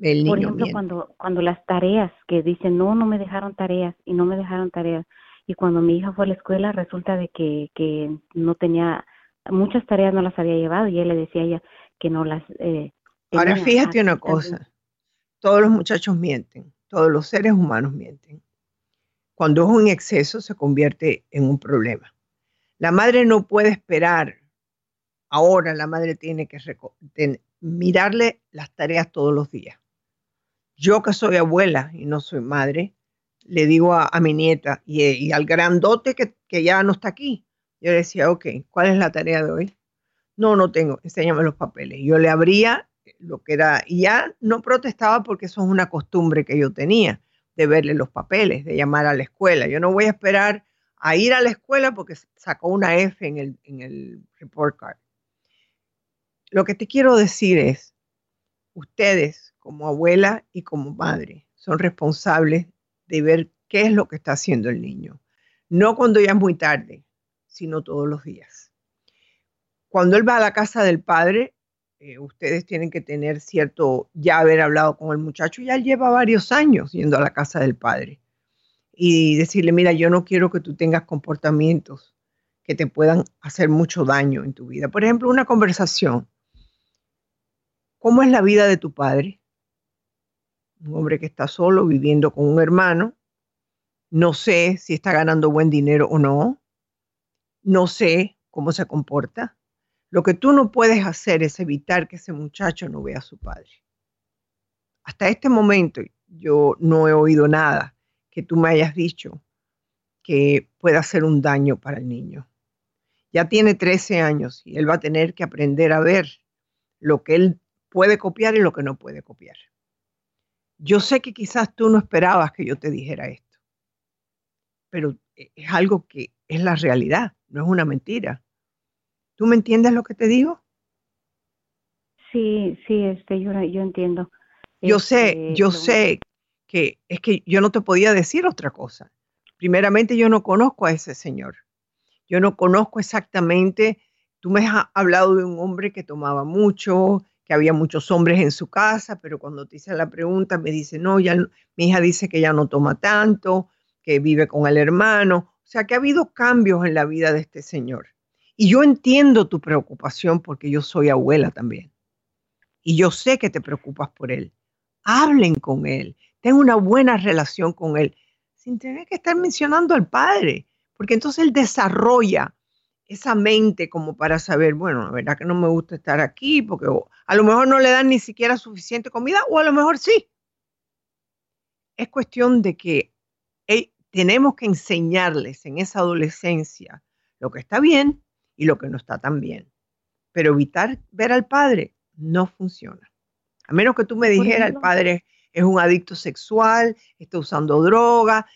el niño Por ejemplo, cuando, cuando las tareas, que dicen, no, no me dejaron tareas y no me dejaron tareas. Y cuando mi hija fue a la escuela, resulta de que, que no tenía, muchas tareas no las había llevado y él le decía a ella que no las eh, Ahora fíjate una cosa, todos los muchachos mienten, todos los seres humanos mienten. Cuando es un exceso se convierte en un problema. La madre no puede esperar. Ahora la madre tiene que mirarle las tareas todos los días. Yo que soy abuela y no soy madre, le digo a, mi nieta y, al grandote que, que ya no está aquí, yo le decía, ok, ¿cuál es la tarea de hoy? No, no tengo, enséñame los papeles. Yo le abría lo que era, y ya no protestaba porque eso es una costumbre que yo tenía, de verle los papeles, de llamar a la escuela. Yo no voy a esperar a ir a la escuela porque sacó una F en el report card. Lo que te quiero decir es, ustedes como abuela y como madre son responsables de ver qué es lo que está haciendo el niño. No cuando ya es muy tarde, sino todos los días. Cuando él va a la casa del padre, eh, ustedes tienen que tener cierto, ya haber hablado con el muchacho, ya él lleva varios años yendo a la casa del padre. Y decirle, mira, yo no quiero que tú tengas comportamientos que te puedan hacer mucho daño en tu vida. Por ejemplo, una conversación. ¿Cómo es la vida de tu padre? Un hombre que está solo, viviendo con un hermano. No sé si está ganando buen dinero o no. No sé cómo se comporta. Lo que tú no puedes hacer es evitar que ese muchacho no vea a su padre. Hasta este momento yo no he oído nada que tú me hayas dicho que pueda hacer un daño para el niño. Ya tiene 13 años y él va a tener que aprender a ver lo que él puede copiar y lo que no puede copiar. Yo sé que quizás tú no esperabas que yo te dijera esto, pero es algo que es la realidad, no es una mentira. ¿Tú me entiendes lo que te digo? Sí, sí, este, yo, yo entiendo. Yo sé, Este, yo sé que es que yo no te podía decir otra cosa. Primeramente, yo no conozco a ese señor. Yo no conozco exactamente, tú me has hablado de un hombre que tomaba mucho, que había muchos hombres en su casa, pero cuando te hice la pregunta me dice, no, ya mi hija dice que ya no toma tanto, que vive con el hermano. O sea, que ha habido cambios en la vida de este señor. Y yo entiendo tu preocupación porque yo soy abuela también. Y yo sé que te preocupas por él. Hablen con él. Ten una buena relación con él, sin tener que estar mencionando al padre, porque entonces él desarrolla esa mente como para saber, bueno, la verdad que no me gusta estar aquí, porque a lo mejor no le dan ni siquiera suficiente comida, o a lo mejor sí. Es cuestión de que tenemos que enseñarles en esa adolescencia lo que está bien y lo que no está tan bien. Pero evitar ver al padre no funciona. A menos que tú me dijeras, el padre es un adicto sexual, está usando droga,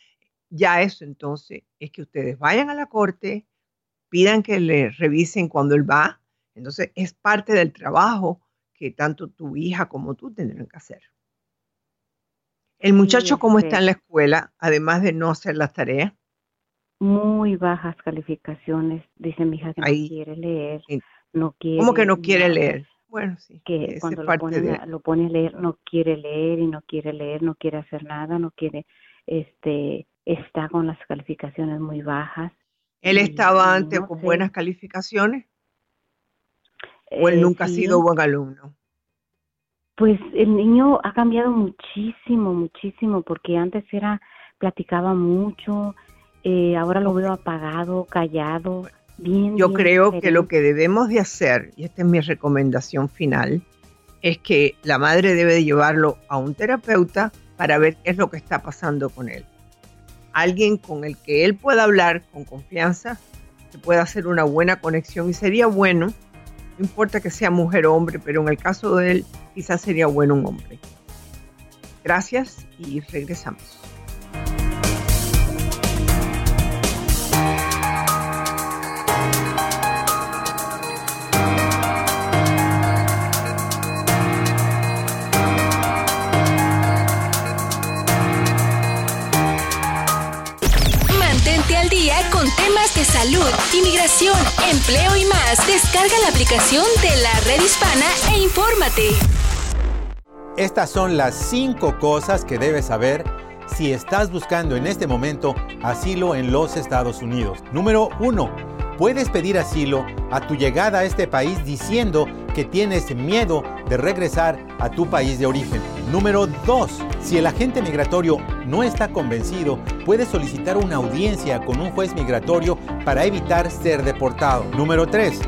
ya eso entonces es que ustedes vayan a la corte, pidan que le revisen cuando él va. Entonces es parte del trabajo que tanto tu hija como tú tendrán que hacer. El muchacho, ¿cómo está en la escuela, además de no hacer las tareas? Muy bajas calificaciones, dice mi hija que Ahí. no quiere leer, no quiere. ¿Cómo que no quiere leer? Bueno, sí. que cuando lo pone, de- lo pone a leer no quiere leer y no quiere leer, no quiere hacer nada, no quiere, este, está con las calificaciones muy bajas. ¿Él y- estaba antes no con sé, buenas calificaciones? ¿O él eh, nunca ha sido buen alumno? Pues el niño ha cambiado muchísimo, muchísimo, porque antes era, platicaba mucho, eh, ahora lo veo apagado, callado, bien. Yo bien creo que lo que debemos de hacer, y esta es mi recomendación final, es que la madre debe de llevarlo a un terapeuta para ver qué es lo que está pasando con él. Alguien con el que él pueda hablar con confianza, que pueda hacer una buena conexión y sería bueno, no importa que sea mujer o hombre, pero en el caso de él quizás sería bueno un hombre. Gracias y regresamos. Salud, inmigración, empleo y más, descarga la aplicación de la red hispana e infórmate. Estas son las cinco cosas que debes saber si estás buscando en este momento asilo en los Estados Unidos. Número uno, puedes pedir asilo a tu llegada a este país diciendo que tienes miedo de regresar a tu país de origen. Número 2. Si el agente migratorio no está convencido, puedes solicitar una audiencia con un juez migratorio para evitar ser deportado. Número 3.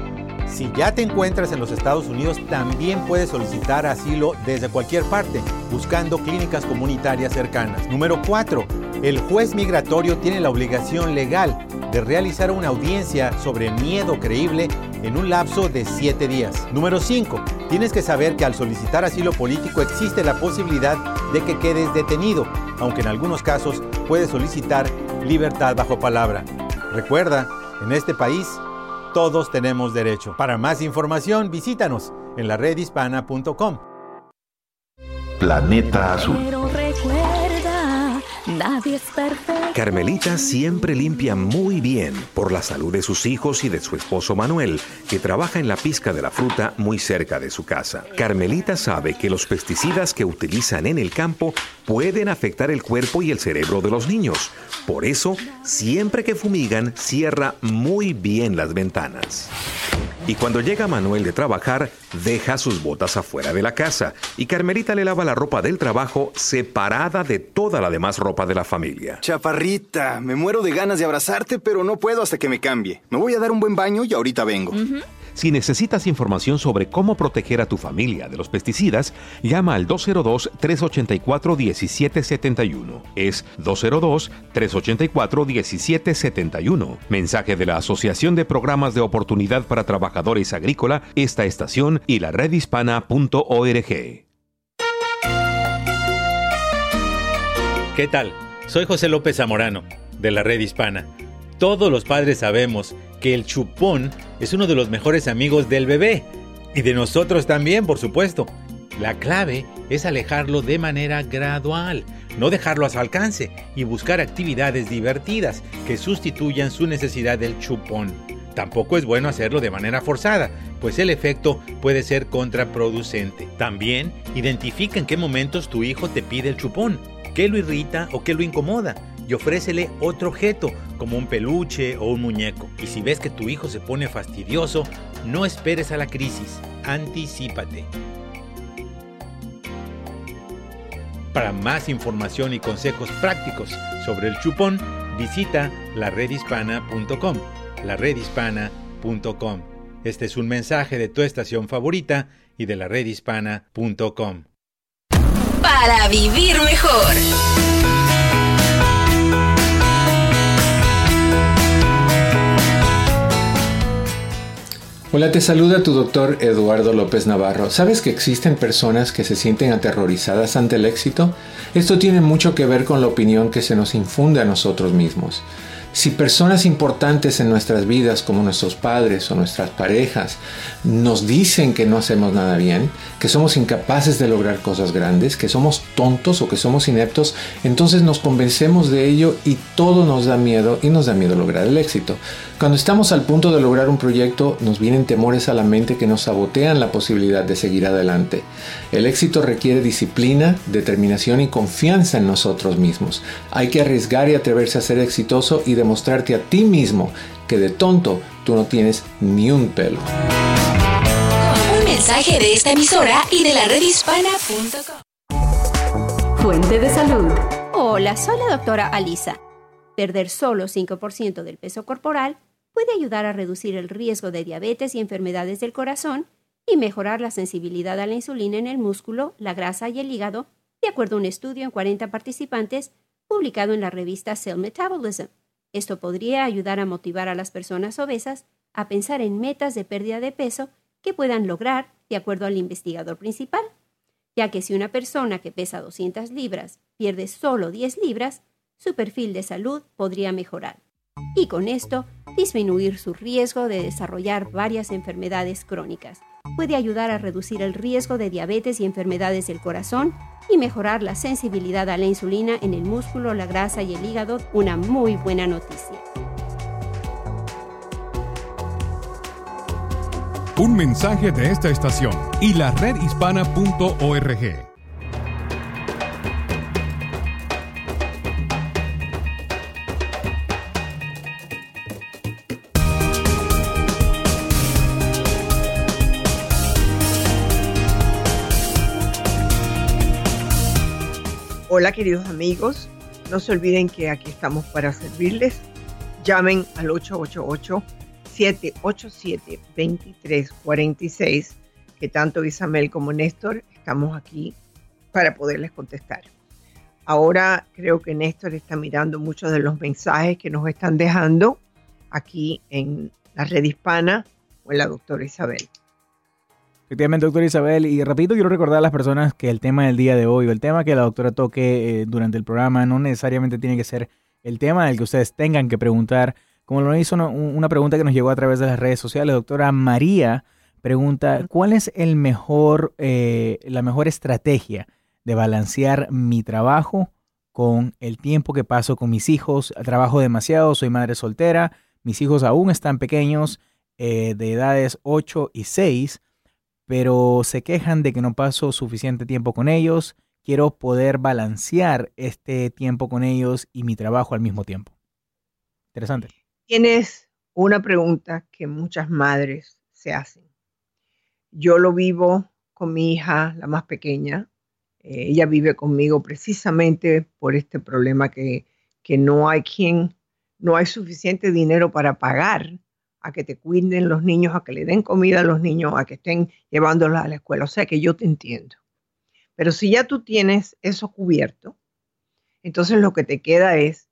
Si ya te encuentras en los Estados Unidos, también puedes solicitar asilo desde cualquier parte, buscando clínicas comunitarias cercanas. Número 4. El juez migratorio tiene la obligación legal de realizar una audiencia sobre miedo creíble en un lapso de 7 días. Número 5. Tienes que saber que al solicitar asilo político existe la posibilidad de que quedes detenido, aunque en algunos casos puedes solicitar libertad bajo palabra. Recuerda, en este país todos tenemos derecho. Para más información, visítanos en la redhispana.com. Planeta Azul. Nadie es perfecto. Carmelita siempre limpia muy bien por la salud de sus hijos y de su esposo Manuel, que trabaja en la pizca de la fruta muy cerca de su casa. Carmelita sabe que los pesticidas que utilizan en el campo pueden afectar el cuerpo y el cerebro de los niños. Por eso, siempre que fumigan, cierra muy bien las ventanas. Y cuando llega Manuel de trabajar, deja sus botas afuera de la casa y Carmelita le lava la ropa del trabajo separada de toda la demás ropa de la familia. Chaparrita, me muero de ganas de abrazarte, pero no puedo hasta que me cambie. Me voy a dar un buen baño y ahorita vengo. Si necesitas información sobre cómo proteger a tu familia de los pesticidas, llama al 202-384-1771. Es 202-384-1771. Mensaje de la Asociación de Programas de Oportunidad para Trabajadores Agrícola, esta estación y la redhispana.org. ¿Qué tal? Soy José López Zamorano, de la Red Hispana. Todos los padres sabemos que el chupón es uno de los mejores amigos del bebé. Y de nosotros también, por supuesto. La clave es alejarlo de manera gradual, no dejarlo a su alcance y buscar actividades divertidas que sustituyan su necesidad del chupón. Tampoco es bueno hacerlo de manera forzada, pues el efecto puede ser contraproducente. También identifica en qué momentos tu hijo te pide el chupón, qué lo irrita o qué lo incomoda y ofrécele otro objeto, como un peluche o un muñeco. Y si ves que tu hijo se pone fastidioso, no esperes a la crisis, anticípate. Para más información y consejos prácticos sobre el chupón, visita laredhispana.com. laredhispana.com. Este es un mensaje de tu estación favorita y de laredhispana.com. Para vivir mejor. Hola, te saluda tu doctor Eduardo López Navarro. ¿Sabes que existen personas que se sienten aterrorizadas ante el éxito? Esto tiene mucho que ver con la opinión que se nos infunde a nosotros mismos. Si personas importantes en nuestras vidas, como nuestros padres o nuestras parejas, nos dicen que no hacemos nada bien, que somos incapaces de lograr cosas grandes, que somos tontos o que somos ineptos, entonces nos convencemos de ello y todo nos da miedo y nos da miedo lograr el éxito. Cuando estamos al punto de lograr un proyecto, nos vienen temores a la mente que nos sabotean la posibilidad de seguir adelante. El éxito requiere disciplina, determinación y confianza en nosotros mismos. Hay que arriesgar y atreverse a ser exitoso y demostrarte a ti mismo que de tonto tú no tienes ni un pelo. Un mensaje de esta emisora y de la redhispana.com. Fuente de salud. Hola, soy la doctora Alisa. Perder solo 5% del peso corporal puede ayudar a reducir el riesgo de diabetes y enfermedades del corazón y mejorar la sensibilidad a la insulina en el músculo, la grasa y el hígado, de acuerdo a un estudio en 40 participantes publicado en la revista Cell Metabolism. Esto podría ayudar a motivar a las personas obesas a pensar en metas de pérdida de peso que puedan lograr, de acuerdo al investigador principal, ya que si una persona que pesa 200 libras pierde solo 10 libras, su perfil de salud podría mejorar y con esto disminuir su riesgo de desarrollar varias enfermedades crónicas puede ayudar a reducir el riesgo de diabetes y enfermedades del corazón y mejorar la sensibilidad a la insulina en el músculo, la grasa y el hígado, una muy buena noticia. Un mensaje de esta estación y la redhispana.org. Hola queridos amigos, no se olviden que aquí estamos para servirles. Llamen al 888-787-2346, que tanto Isabel como Néstor estamos aquí para poderles contestar. Ahora creo que Néstor está mirando muchos de los mensajes que nos están dejando aquí en la red hispana o en la doctora Isabel. Efectivamente, doctora Isabel. Y repito, quiero recordar a las personas que el tema del día de hoy o el tema que la doctora toque eh, durante el programa no necesariamente tiene que ser el tema del que ustedes tengan que preguntar. Como lo hizo una, una pregunta que nos llegó a través de las redes sociales, doctora María pregunta, ¿cuál es el mejor, eh, la mejor estrategia de balancear mi trabajo con el tiempo que paso con mis hijos? Trabajo demasiado, soy madre soltera, mis hijos aún están pequeños, eh, de edades 8 y 6 pero se quejan de que no paso suficiente tiempo con ellos. Quiero poder balancear este tiempo con ellos y mi trabajo al mismo tiempo. Interesante. Tienes una pregunta que muchas madres se hacen. Yo lo vivo con mi hija, la más pequeña. Eh, ella vive conmigo precisamente por este problema que, que no hay quien, no hay suficiente dinero para pagar a que te cuiden los niños, a que le den comida a los niños, a que estén llevándolos a la escuela. O sea que yo te entiendo. Pero si ya tú tienes eso cubierto, entonces lo que te queda es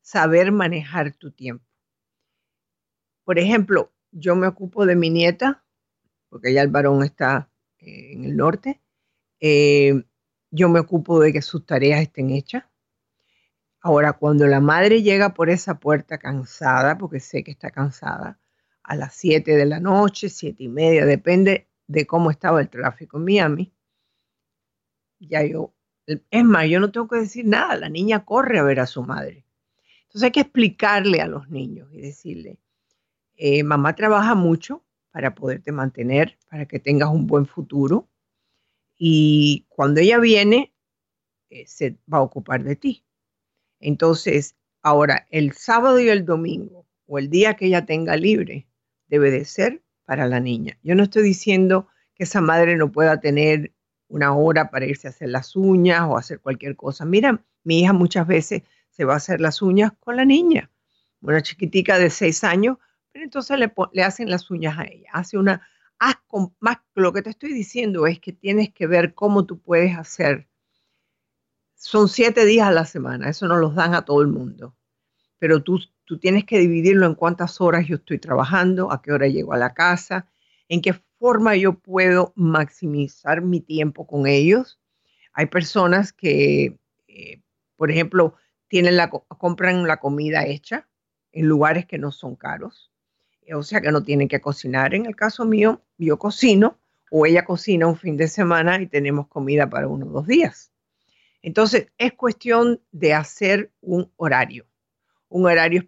saber manejar tu tiempo. Por ejemplo, yo me ocupo de mi nieta, porque ya el varón está eh, en el norte. Eh, yo me ocupo de que sus tareas estén hechas. Ahora, cuando la madre llega por esa puerta cansada, porque sé que está cansada, a las 7 de la noche, 7 y media, depende de cómo estaba el tráfico en Miami. Ya yo, es más, yo no tengo que decir nada, la niña corre a ver a su madre. Entonces hay que explicarle a los niños y decirle, eh, mamá trabaja mucho para poderte mantener, para que tengas un buen futuro. Y cuando ella viene, eh, se va a ocupar de ti. Entonces, ahora, el sábado y el domingo, o el día que ella tenga libre, debe de ser para la niña. Yo no estoy diciendo que esa madre no pueda tener una hora para irse a hacer las uñas o hacer cualquier cosa. Mira, mi hija muchas veces se va a hacer las uñas con la niña, una chiquitica de seis años, pero entonces le, le hacen las uñas a ella. Hace una, haz con, más, lo que te estoy diciendo es que tienes que ver cómo tú puedes hacer. Son siete días a la semana, eso no los dan a todo el mundo, pero tú Tú tienes que dividirlo en cuántas horas yo estoy trabajando, a qué hora llego a la casa, en qué forma yo puedo maximizar mi tiempo con ellos. Hay personas que, eh, por ejemplo, tienen la, compran la comida hecha en lugares que no son caros, o sea que no tienen que cocinar. En el caso mío, yo cocino o ella cocina un fin de semana y tenemos comida para uno o dos días. Entonces, es cuestión de hacer un horario un horario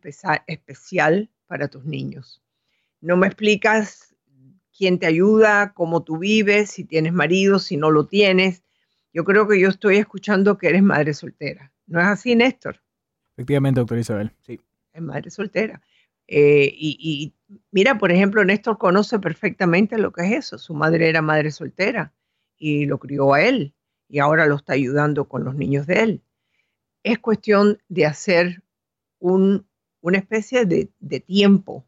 especial para tus niños. No me explicas quién te ayuda, cómo tú vives, si tienes marido, si no lo tienes. Yo creo que yo estoy escuchando que eres madre soltera. ¿No es así, Néstor? Efectivamente, doctor Isabel, sí. Es madre soltera. Eh, y, y, mira, por ejemplo, Néstor conoce perfectamente lo que es eso. Su madre era madre soltera y lo crió a él y ahora lo está ayudando con los niños de él. Es cuestión de hacer una especie de, tiempo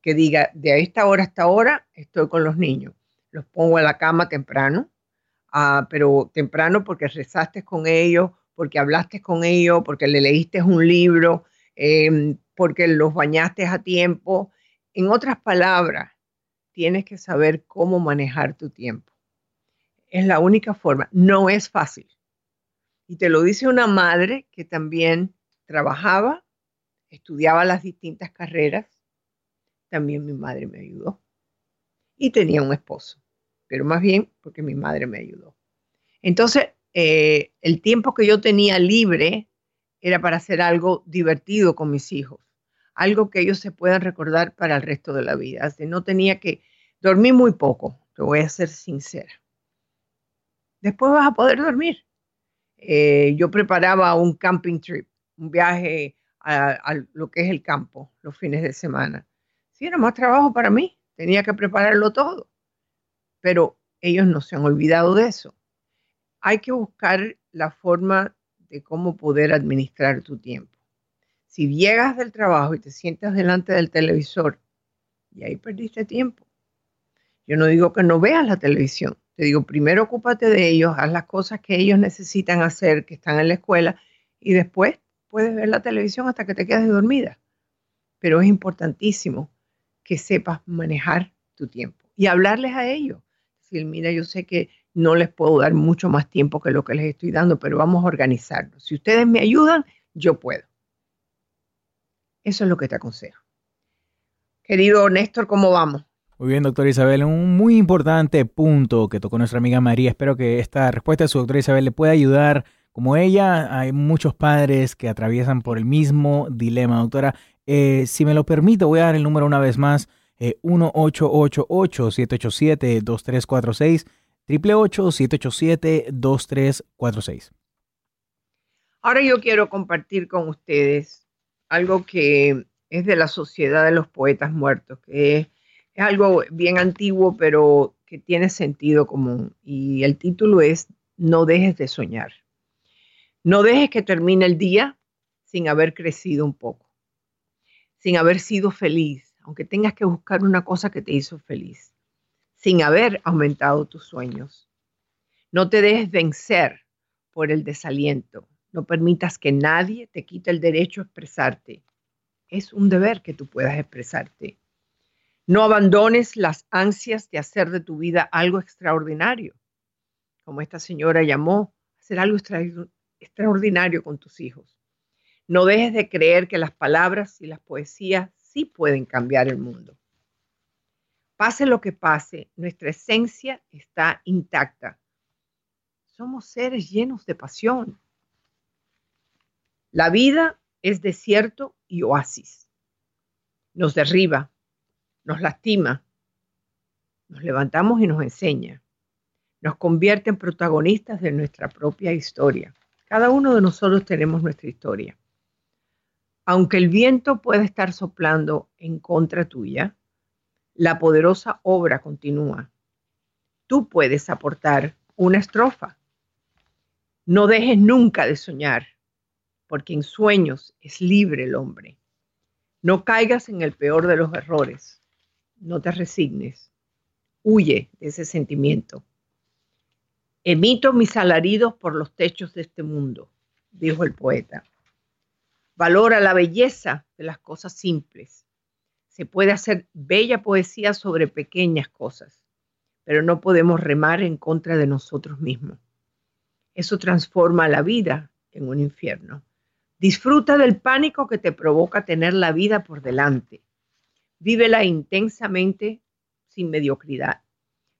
que diga, de esta hora hasta ahora estoy con los niños. Los pongo en la cama temprano, ah, pero temprano porque rezaste con ellos, porque hablaste con ellos, porque le leíste un libro, em, porque los bañaste a tiempo. En otras palabras, tienes que saber cómo manejar tu tiempo. Es la única forma. No es fácil. Y te lo dice una madre que también trabajaba, estudiaba las distintas carreras, también mi madre me ayudó. Y tenía un esposo, pero más bien porque mi madre me ayudó. Entonces, eh, el tiempo que yo tenía libre era para hacer algo divertido con mis hijos, algo que ellos se puedan recordar para el resto de la vida. Así no tenía que Dormí muy poco, te voy a ser sincera. Después vas a poder dormir. Eh, yo preparaba un camping trip, un viaje a, lo que es el campo los fines de semana. Sí, era más trabajo para mí, tenía que prepararlo todo, pero ellos no se han olvidado de eso. Hay que buscar la forma de cómo poder administrar tu tiempo. Si llegas del trabajo y te sientas delante del televisor, y ahí perdiste tiempo. Yo no digo que no veas la televisión, te digo, primero ocúpate de ellos, haz las cosas que ellos necesitan hacer, que están en la escuela, y después puedes ver la televisión hasta que te quedes dormida. Pero es importantísimo que sepas manejar tu tiempo y hablarles a ellos. Decir, mira, yo sé que no les puedo dar mucho más tiempo que lo que les estoy dando, pero vamos a organizarlo. Si ustedes me ayudan, yo puedo. Eso es lo que te aconsejo. Querido Néstor, ¿cómo vamos? Muy bien, doctora Isabel. Un muy importante punto que tocó nuestra amiga María. Espero que esta respuesta de su doctora Isabel le pueda ayudar. Como ella, hay muchos padres que atraviesan por el mismo dilema. Doctora, eh, si me lo permite, voy a dar el número una vez más. Eh, 1-888-787-2346. 888-787-2346. Ahora yo quiero compartir con ustedes algo que es de la Sociedad de los Poetas Muertos, que es, es algo bien antiguo, pero que tiene sentido común. Y el título es No dejes de soñar. No dejes que termine el día sin haber crecido un poco, sin haber sido feliz, aunque tengas que buscar una cosa que te hizo feliz, sin haber aumentado tus sueños. No te dejes vencer por el desaliento. No permitas que nadie te quite el derecho a expresarte. Es un deber que tú puedas expresarte. No abandones las ansias de hacer de tu vida algo extraordinario, como esta señora llamó, hacer algo extraordinario con tus hijos. No dejes de creer que las palabras y las poesías sí pueden cambiar el mundo. Pase lo que pase, nuestra esencia está intacta. Somos seres llenos de pasión. La vida es desierto y oasis. Nos derriba, nos lastima, nos levantamos y nos enseña. Nos convierte en protagonistas de nuestra propia historia. Cada uno de nosotros tenemos nuestra historia. Aunque el viento pueda estar soplando en contra tuya, la poderosa obra continúa. Tú puedes aportar una estrofa. No dejes nunca de soñar, porque en sueños es libre el hombre. No caigas en el peor de los errores. No te resignes. Huye de ese sentimiento. Emito mis alaridos por los techos de este mundo, dijo el poeta. Valora la belleza de las cosas simples. Se puede hacer bella poesía sobre pequeñas cosas, pero no podemos remar en contra de nosotros mismos. Eso transforma la vida en un infierno. Disfruta del pánico que te provoca tener la vida por delante. Vívela intensamente sin mediocridad.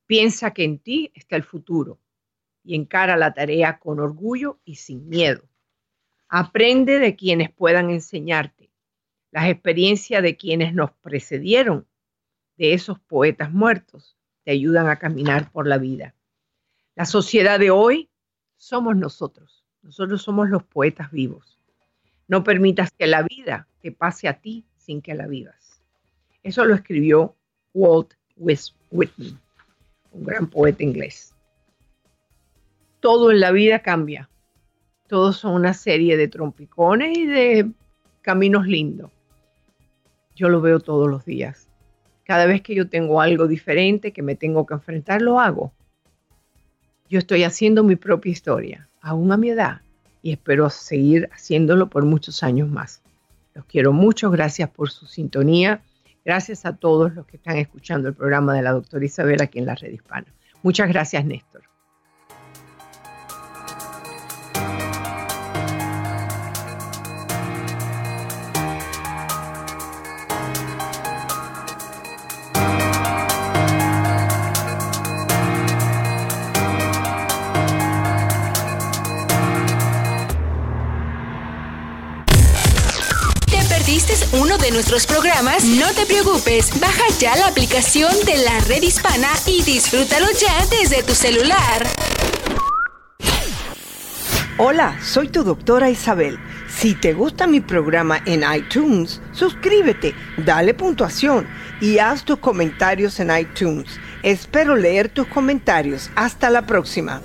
Piensa que en ti está el futuro y encara la tarea con orgullo y sin miedo. Aprende de quienes puedan enseñarte, las experiencias de quienes nos precedieron, de esos poetas muertos, te ayudan a caminar por la vida. La sociedad de hoy somos nosotros, nosotros somos los poetas vivos. No permitas que la vida te pase a ti sin que la vivas. Eso lo escribió Walt Whitman, un gran poeta inglés todo en la vida cambia. Todos son una serie de trompicones y de caminos lindos. Yo lo veo todos los días. Cada vez que yo tengo algo diferente que me tengo que enfrentar, lo hago. Yo estoy haciendo mi propia historia, aún a mi edad, y espero seguir haciéndolo por muchos años más. Los quiero mucho, gracias por su sintonía. Gracias a todos los que están escuchando el programa de la doctora Isabel aquí en la red hispana. Muchas gracias, Néstor. De nuestros programas? No te preocupes, baja ya la aplicación de la red hispana y disfrútalo ya desde tu celular. Hola, soy tu doctora Isabel. Si te gusta mi programa en iTunes, suscríbete, dale puntuación y haz tus comentarios en iTunes. Espero leer tus comentarios. Hasta la próxima.